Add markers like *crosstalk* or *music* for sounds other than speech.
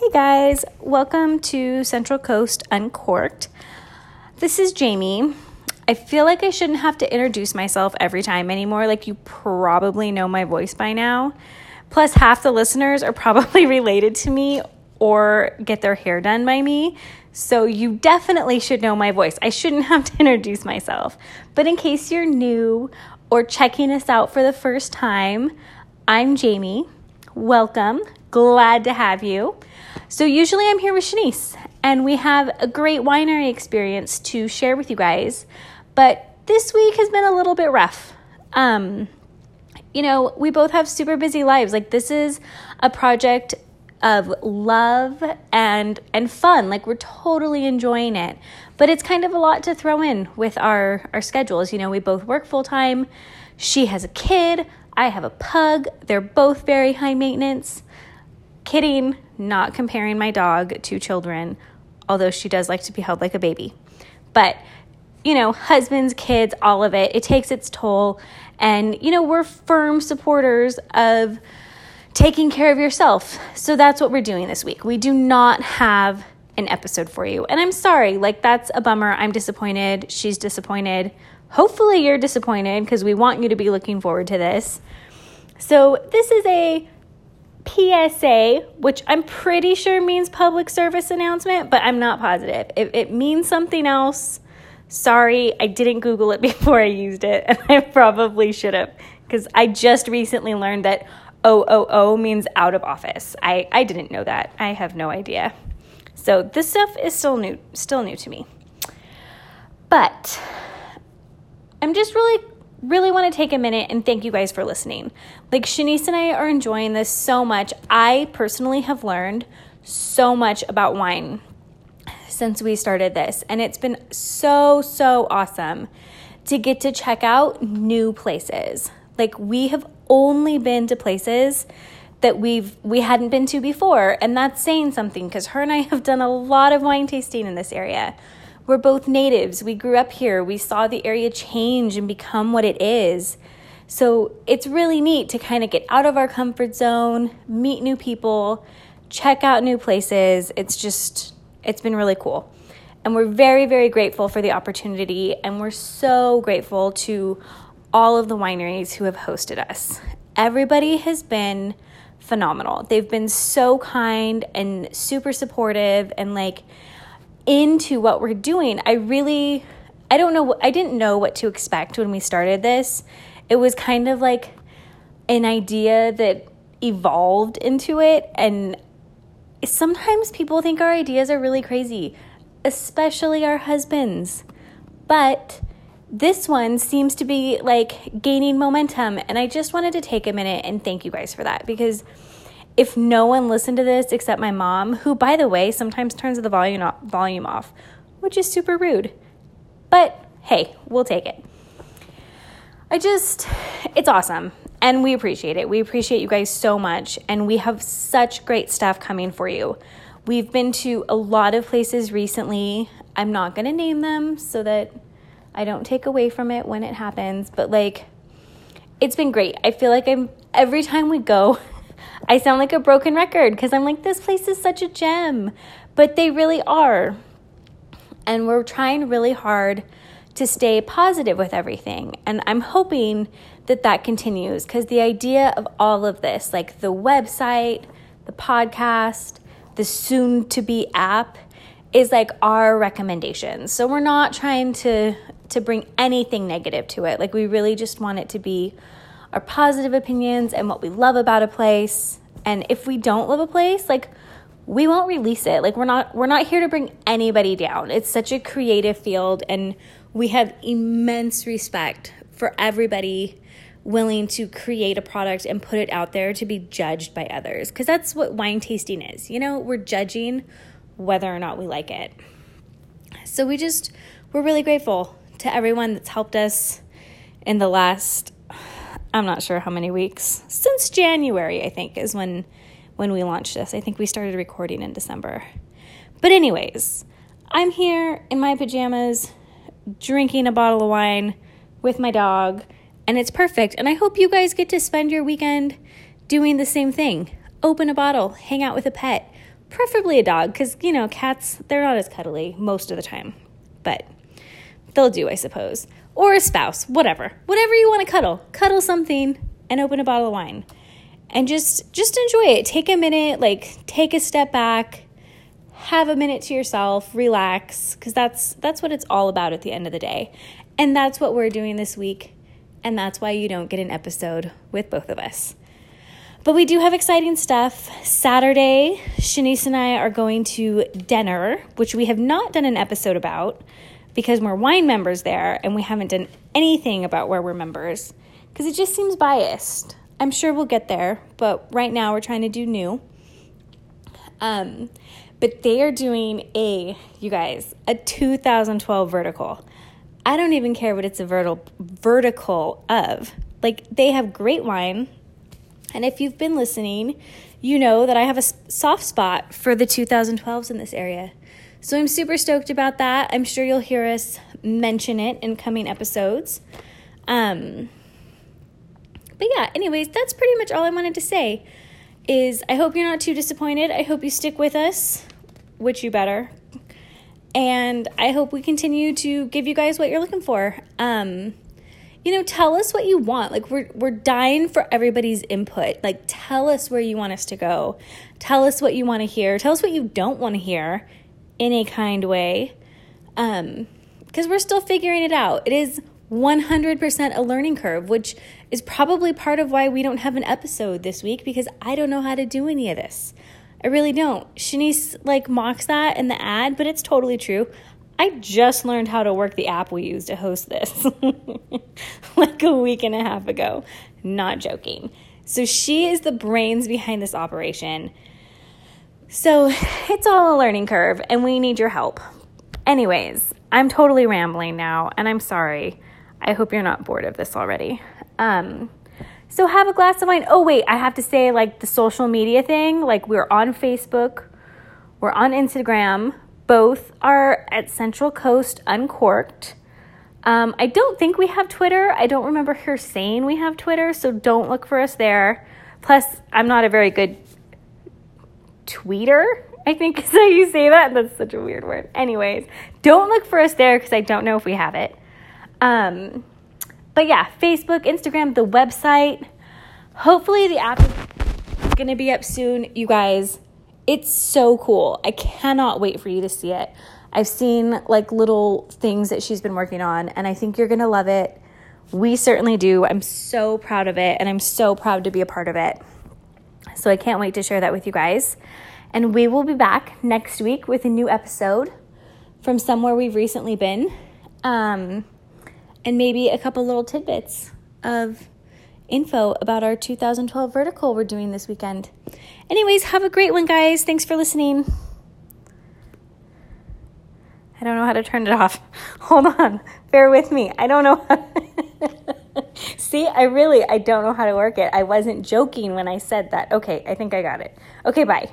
Hey guys, welcome to Central Coast Uncorked. This is Jamie. I feel like I shouldn't have to introduce myself every time anymore. Like, you probably know my voice by now. Plus, half the listeners are *laughs* probably related to me or get their hair done by me. So, you definitely should know my voice. I shouldn't have to introduce myself. But in case you're new or checking us out for the first time, I'm Jamie. Welcome. Glad to have you. So, usually I'm here with Shanice, and we have a great winery experience to share with you guys. But this week has been a little bit rough. Um, you know, we both have super busy lives. Like, this is a project of love and and fun. Like we're totally enjoying it. But it's kind of a lot to throw in with our our schedules. You know we both work full time she has a kid. I have a pug. They're both very high maintenance. Kidding not comparing my dog to children, although she does like to be held like a baby. But, you know, husbands, kids, all of it, it takes its toll. And, you know, we're firm supporters of taking care of yourself. So that's what we're doing this week. We do not have an episode for you. And I'm sorry, like, that's a bummer. I'm disappointed. She's disappointed. Hopefully, you're disappointed because we want you to be looking forward to this. So, this is a PSA, which I'm pretty sure means public service announcement, but I'm not positive. If it means something else, sorry, I didn't Google it *laughs* before I used it, and I probably should have, because I just recently learned that OOO means out of office. I, I didn't know that. I have no idea. So this stuff is still new, still new to me. But I'm just really really want to take a minute and thank you guys for listening. Like Shanice and I are enjoying this so much. I personally have learned so much about wine since we started this, and it's been so, so awesome to get to check out new places. Like we have only been to places that we've we hadn't been to before, and that's saying something because her and I have done a lot of wine tasting in this area. We're both natives. We grew up here. We saw the area change and become what it is. So it's really neat to kind of get out of our comfort zone, meet new people, check out new places. It's just, it's been really cool. And we're very, very grateful for the opportunity. And we're so grateful to all of the wineries who have hosted us. Everybody has been phenomenal. They've been so kind and super supportive and like, into what we're doing. I really, I don't know, I didn't know what to expect when we started this. It was kind of like an idea that evolved into it. And sometimes people think our ideas are really crazy, especially our husbands. But this one seems to be like gaining momentum. And I just wanted to take a minute and thank you guys for that because if no one listened to this except my mom, who, by the way, sometimes turns the volume off, volume off, which is super rude. But hey, we'll take it. I just, it's awesome. And we appreciate it. We appreciate you guys so much. And we have such great stuff coming for you. We've been to a lot of places recently. I'm not going to name them so that I don't take away from it when it happens. But like, it's been great. I feel like I'm, every time we go, *laughs* I sound like a broken record because I'm like, this place is such a gem. But they really are. And we're trying really hard to stay positive with everything. And I'm hoping that that continues because the idea of all of this, like the website, the podcast, the soon to be app, is like our recommendations. So we're not trying to to bring anything negative to it. Like we really just want it to be our positive opinions and what we love about a place. And if we don't love a place, like we won't release it. Like we're not we're not here to bring anybody down. It's such a creative field and we have immense respect for everybody willing to create a product and put it out there to be judged by others because that's what wine tasting is. You know, we're judging whether or not we like it. So we just we're really grateful to everyone that's helped us in the last I'm not sure how many weeks since January, I think, is when when we launched this. I think we started recording in December. But anyways, I'm here in my pajamas drinking a bottle of wine with my dog, and it's perfect. And I hope you guys get to spend your weekend doing the same thing. Open a bottle, hang out with a pet, preferably a dog because, you know, cats, they're not as cuddly most of the time, but they'll do, I suppose. Or a spouse, whatever. Whatever you want to cuddle. Cuddle something and open a bottle of wine. And just just enjoy it. Take a minute, like take a step back, have a minute to yourself, relax, cuz that's that's what it's all about at the end of the day. And that's what we're doing this week. And that's why you don't get an episode with both of us. But we do have exciting stuff. Saturday, Shanice and I are going to dinner, which we have not done an episode about because we're wine members there and we haven't done anything about where we're members because it just seems biased. I'm sure we'll get there, but right now we're trying to do new. Um, but they are doing a, you guys, a 2012 vertical. I don't even care what it's a vertical vertical of. Like they have great wine and if you've been listening, you know that I have a soft spot for the 2012s in this area. So I'm super stoked about that. I'm sure you'll hear us mention it in coming episodes. Um, but yeah, anyways, that's pretty much all I wanted to say. Is I hope you're not too disappointed. I hope you stick with us, which you better. And I hope we continue to give you guys what you're looking for. Um, you know, tell us what you want. Like we're we're dying for everybody's input. Like tell us where you want us to go. Tell us what you want to hear. Tell us what you don't want to hear in a kind way. Um because we're still figuring it out. It is 100% a learning curve, which is probably part of why we don't have an episode this week because I don't know how to do any of this. I really don't. Shanice like mocks that in the ad, but it's totally true. I just learned how to work the app we use to host this *laughs* like a week and a half ago. Not joking. So she is the brains behind this operation. So it's all a learning curve and we need your help. Anyways, I'm totally rambling now and I'm sorry. I hope you're not bored of this already. Um, so have a glass of wine. Oh, wait, I have to say, like the social media thing, like we're on Facebook, we're on Instagram, both are at Central Coast Uncorked. Um, I don't think we have Twitter. I don't remember her saying we have Twitter, so don't look for us there. Plus, I'm not a very good tweeter, I think is how you say that. That's such a weird word. Anyways, don't look for us there because I don't know if we have it. Um, but yeah, Facebook, Instagram, the website. Hopefully, the app is going to be up soon. You guys, it's so cool. I cannot wait for you to see it. I've seen like little things that she's been working on, and I think you're going to love it. We certainly do. I'm so proud of it, and I'm so proud to be a part of it. So I can't wait to share that with you guys. And we will be back next week with a new episode from somewhere we've recently been, um, and maybe a couple little tidbits of info about our 2012 vertical we're doing this weekend. Anyways, have a great one, guys. Thanks for listening. I don't know how to turn it off. *laughs* Hold on. Bear with me. I don't know. *laughs* See, I really I don't know how to work it. I wasn't joking when I said that. Okay, I think I got it. Okay, bye.